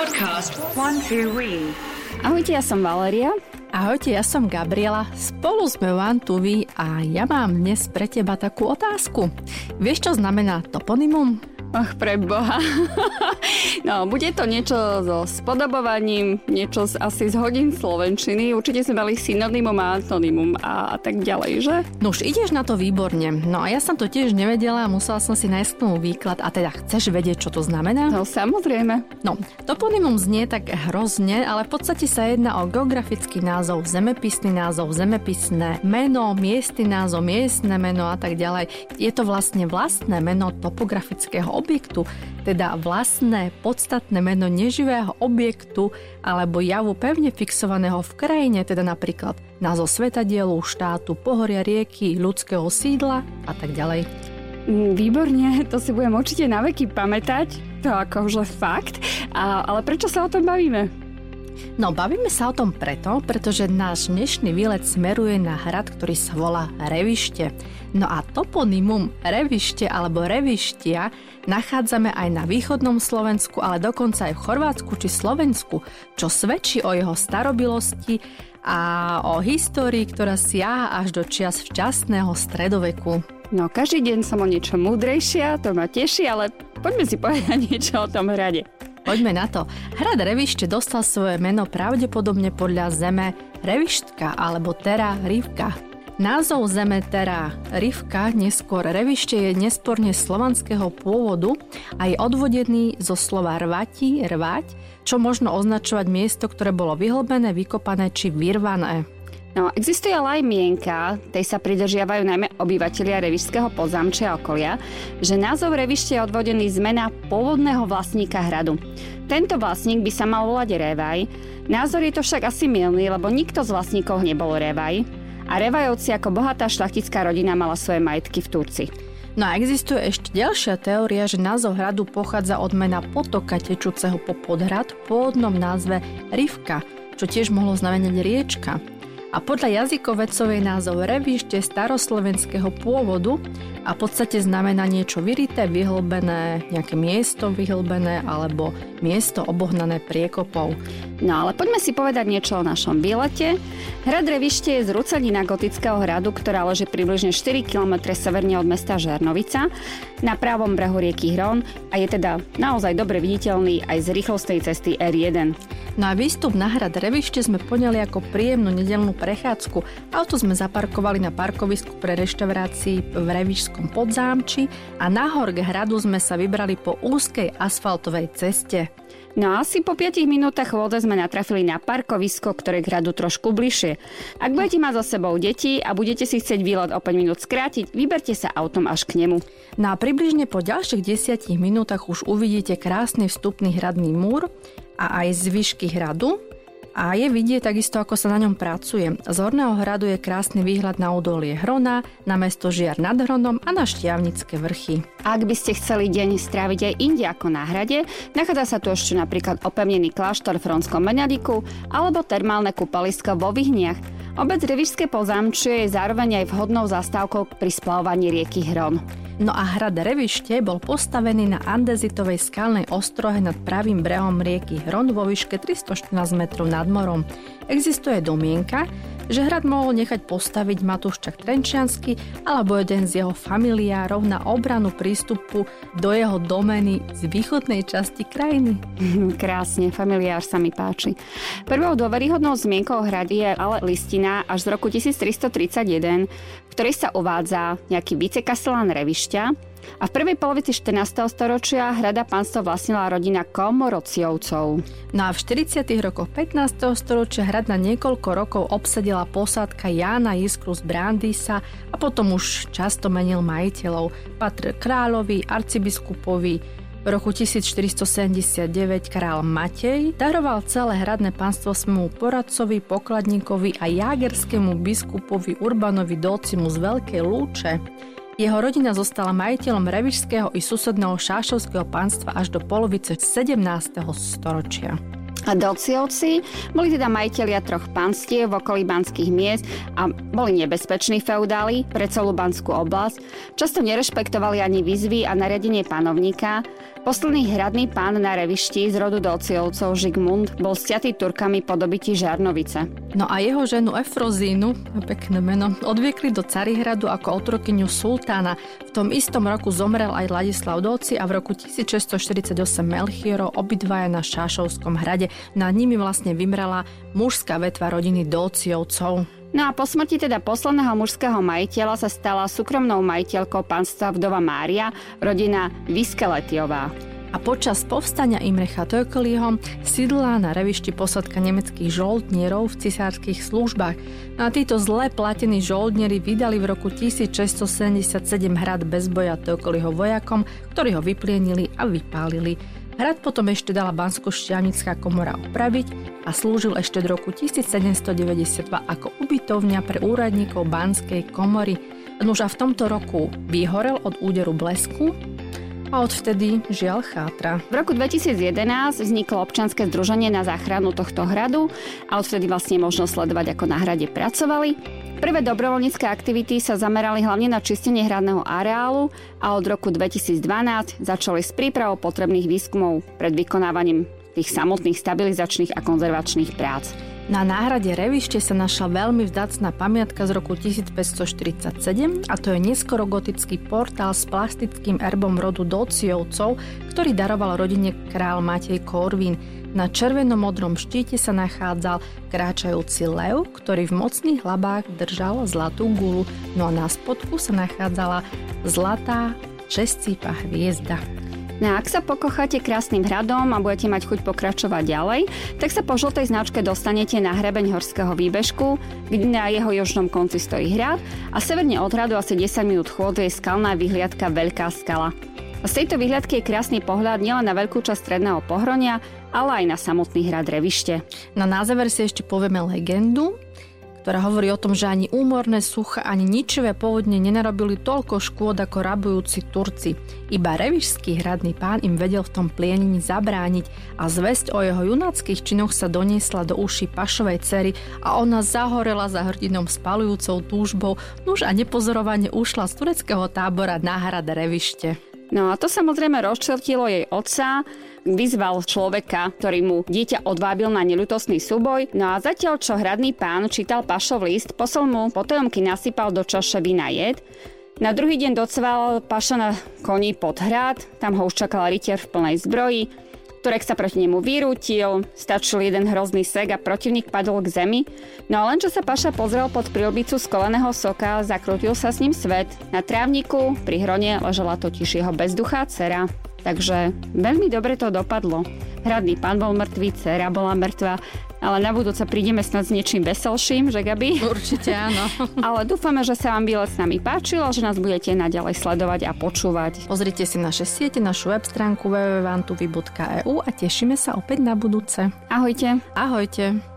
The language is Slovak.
Podcast One Two We. Ahojte, ja som Valeria. Ahojte, ja som Gabriela. Spolu sme One to We a ja mám dnes pre teba takú otázku. Vieš, čo znamená toponymum? Ach, pre Boha. no, bude to niečo so spodobovaním, niečo z, asi z hodín slovenčiny. Určite sme mali synonymum a antonymum a, a tak ďalej, že? No už ideš na to výborne. No a ja som to tiež nevedela a musela som si nájsť tomu výklad. A teda chceš vedieť, čo to znamená? No, samozrejme. No, toponymum znie tak hrozne, ale v podstate sa jedná o geografický názov, zemepisný názov, zemepisné meno, miestny názov, miestne meno a tak ďalej. Je to vlastne vlastné meno topografického objektu, teda vlastné podstatné meno neživého objektu alebo javu pevne fixovaného v krajine, teda napríklad názov svetadielu, štátu, pohoria, rieky, ľudského sídla a tak ďalej. Mm, Výborne, to si budem určite na veky pamätať. To akože fakt. A, ale prečo sa o tom bavíme? No, bavíme sa o tom preto, pretože náš dnešný výlet smeruje na hrad, ktorý sa volá Revište. No a toponymum Revište alebo Revištia nachádzame aj na východnom Slovensku, ale dokonca aj v Chorvátsku či Slovensku, čo svedčí o jeho starobilosti a o histórii, ktorá siaha až do čias včasného stredoveku. No, každý deň som o niečo múdrejšia, to ma teší, ale poďme si povedať niečo o tom hrade. Poďme na to. Hrad Revište dostal svoje meno pravdepodobne podľa zeme Revištka alebo Tera Rivka. Názov zeme Tera Rivka, neskôr Revište, je nesporne slovanského pôvodu a je odvodený zo slova rvati, rvať, čo možno označovať miesto, ktoré bolo vyhlbené, vykopané či vyrvané. No, existuje ale aj mienka, tej sa pridržiavajú najmä obyvatelia revišského podzamčia a okolia, že názov revište je odvodený z mena pôvodného vlastníka hradu. Tento vlastník by sa mal volať Revaj. Názor je to však asi milný, lebo nikto z vlastníkov nebol Revaj. A Revajovci ako bohatá šlachtická rodina mala svoje majetky v Turci. No a existuje ešte ďalšia teória, že názov hradu pochádza od mena potoka tečúceho po podhrad v pôvodnom názve Rivka, čo tiež mohlo znamenať riečka a podľa jazykovecov je názov revište staroslovenského pôvodu a v podstate znamená niečo vyrité, vyhlbené, nejaké miesto vyhlbené alebo miesto obohnané priekopou. No ale poďme si povedať niečo o našom výlete. Hrad Revište je zrúcanina gotického hradu, ktorá leží približne 4 km severne od mesta Žernovica na pravom brehu rieky Hron a je teda naozaj dobre viditeľný aj z rýchlostnej cesty R1. No a výstup na hrad Revište sme poňali ako príjemnú nedelnú prechádzku. Auto sme zaparkovali na parkovisku pre reštaurácii v Revišskom podzámči a nahor k hradu sme sa vybrali po úzkej asfaltovej ceste. No a asi po 5 minútach chôdze sme natrafili na parkovisko, ktoré k hradu trošku bližšie. Ak budete mať so sebou deti a budete si chcieť výlet o 5 minút skrátiť, vyberte sa autom až k nemu. No a približne po ďalších 10 minútach už uvidíte krásny vstupný hradný múr a aj zvyšky hradu, a je vidieť takisto, ako sa na ňom pracuje. Z Horného hradu je krásny výhľad na údolie Hrona, na mesto Žiar nad Hronom a na Štiavnické vrchy. Ak by ste chceli deň stráviť aj inde ako na hrade, nachádza sa tu ešte napríklad opevnený kláštor v Fronskom Benediku alebo termálne kúpalisko vo Vyhniach. Obec Revišské pozamčie je zároveň aj vhodnou zastávkou pri splavovaní rieky Hron. No a hrad Revište bol postavený na andezitovej skalnej ostrohe nad pravým brehom rieky Hron vo výške 314 metrov nad morom. Existuje domienka, že hrad mohol nechať postaviť Matúščak Trenčiansky alebo jeden z jeho familiárov na obranu prístupu do jeho domény z východnej časti krajiny. Krásne, familiár sa mi páči. Prvou dôveryhodnou zmienkou hrady je ale listina až z roku 1331, v ktorej sa uvádza nejaký vicekastelán Revišťa, a v prvej polovici 14. storočia hrada pánstvo vlastnila rodina Komorociovcov. No a v 40. rokoch 15. storočia hrad na niekoľko rokov obsadila posádka Jána Jiskru z Brandisa a potom už často menil majiteľov. Patr kráľovi, arcibiskupovi, v roku 1479 král Matej daroval celé hradné pánstvo svojmu poradcovi, pokladníkovi a jágerskému biskupovi Urbanovi Docimu z Veľkej Lúče. Jeho rodina zostala majiteľom revišského i susedného šášovského pánstva až do polovice 17. storočia. A Dociovci boli teda majiteľia troch panstiev v okolí banských miest a boli nebezpeční feudáli pre celú banskú oblasť. Často nerešpektovali ani výzvy a nariadenie panovníka Posledný hradný pán na revišti z rodu Dociovcov Žigmund bol stiatý Turkami po dobití Žarnovice. No a jeho ženu Efrozínu, pekné meno, odviekli do Carihradu ako otrokyňu sultána. V tom istom roku zomrel aj Ladislav Doci a v roku 1648 Melchioro obidvaja na Šášovskom hrade. Nad nimi vlastne vymrela mužská vetva rodiny Dociovcov. No a po smrti teda posledného mužského majiteľa sa stala súkromnou majiteľkou pánstva vdova Mária, rodina Viskeletiová. A počas povstania Imrecha Tökeliho sídla na revišti posadka nemeckých žoldnierov v cisárskych službách. No a títo zle platení žoldnieri vydali v roku 1677 hrad bez boja Tökeliho vojakom, ktorí ho vyplienili a vypálili. Hrad potom ešte dala Bansko-Šťavnická komora opraviť a slúžil ešte do roku 1792 ako ubytovňa pre úradníkov Banskej komory. Nož a v tomto roku vyhorel od úderu blesku a odvtedy žiaľ chátra. V roku 2011 vzniklo občanské združenie na záchranu tohto hradu a odvtedy vlastne možno sledovať, ako na hrade pracovali. Prvé dobrovoľnícke aktivity sa zamerali hlavne na čistenie hradného areálu a od roku 2012 začali s prípravou potrebných výskumov pred vykonávaním tých samotných stabilizačných a konzervačných prác. Na náhrade revište sa našla veľmi vzácná pamiatka z roku 1547 a to je neskorogotický portál s plastickým erbom rodu Dociovcov, ktorý daroval rodine král Matej Korvín. Na červenomodrom štíte sa nachádzal kráčajúci lev, ktorý v mocných hlabách držal zlatú gulu, no a na spodku sa nachádzala zlatá šestípa hviezda. No a ak sa pokocháte krásnym hradom a budete mať chuť pokračovať ďalej, tak sa po žltej značke dostanete na hrebeň horského výbežku, kde na jeho južnom konci stojí hrad a severne od hradu asi 10 minút chôdze je skalná vyhliadka Veľká skala. Z tejto vyhliadky je krásny pohľad nielen na veľkú časť stredného pohronia, ale aj na samotný hrad Revište. No na záver si ešte povieme legendu, ktorá hovorí o tom, že ani úmorné sucha, ani ničivé povodne nenarobili toľko škôd ako rabujúci Turci. Iba revišský hradný pán im vedel v tom plienení zabrániť a zväzť o jeho junáckých činoch sa doniesla do uši pašovej cery a ona zahorela za hrdinom spalujúcou túžbou, nuž a nepozorovane ušla z tureckého tábora na hrad Revište. No a to samozrejme rozčertilo jej otca, vyzval človeka, ktorý mu dieťa odvábil na nelutosný súboj. No a zatiaľ, čo hradný pán čítal pašov list, posol mu potomky nasypal do čaše vina jed. Na druhý deň docval paša na koni pod hrad, tam ho už čakal rytier v plnej zbroji. Turek sa proti nemu vyrútil, stačil jeden hrozný sek a protivník padol k zemi. No a len čo sa Paša pozrel pod prilbicu z koleného soka, zakrútil sa s ním svet. Na trávniku pri hrone ležela totiž jeho bezduchá dcera. Takže veľmi dobre to dopadlo. Hradný pán bol mŕtvý, dcera bola mŕtva ale na budúce prídeme snad s niečím veselším, že Gabi? Určite áno. ale dúfame, že sa vám výlet s nami páčil a že nás budete naďalej sledovať a počúvať. Pozrite si naše siete, našu web stránku www.vantuvi.eu a tešíme sa opäť na budúce. Ahojte. Ahojte.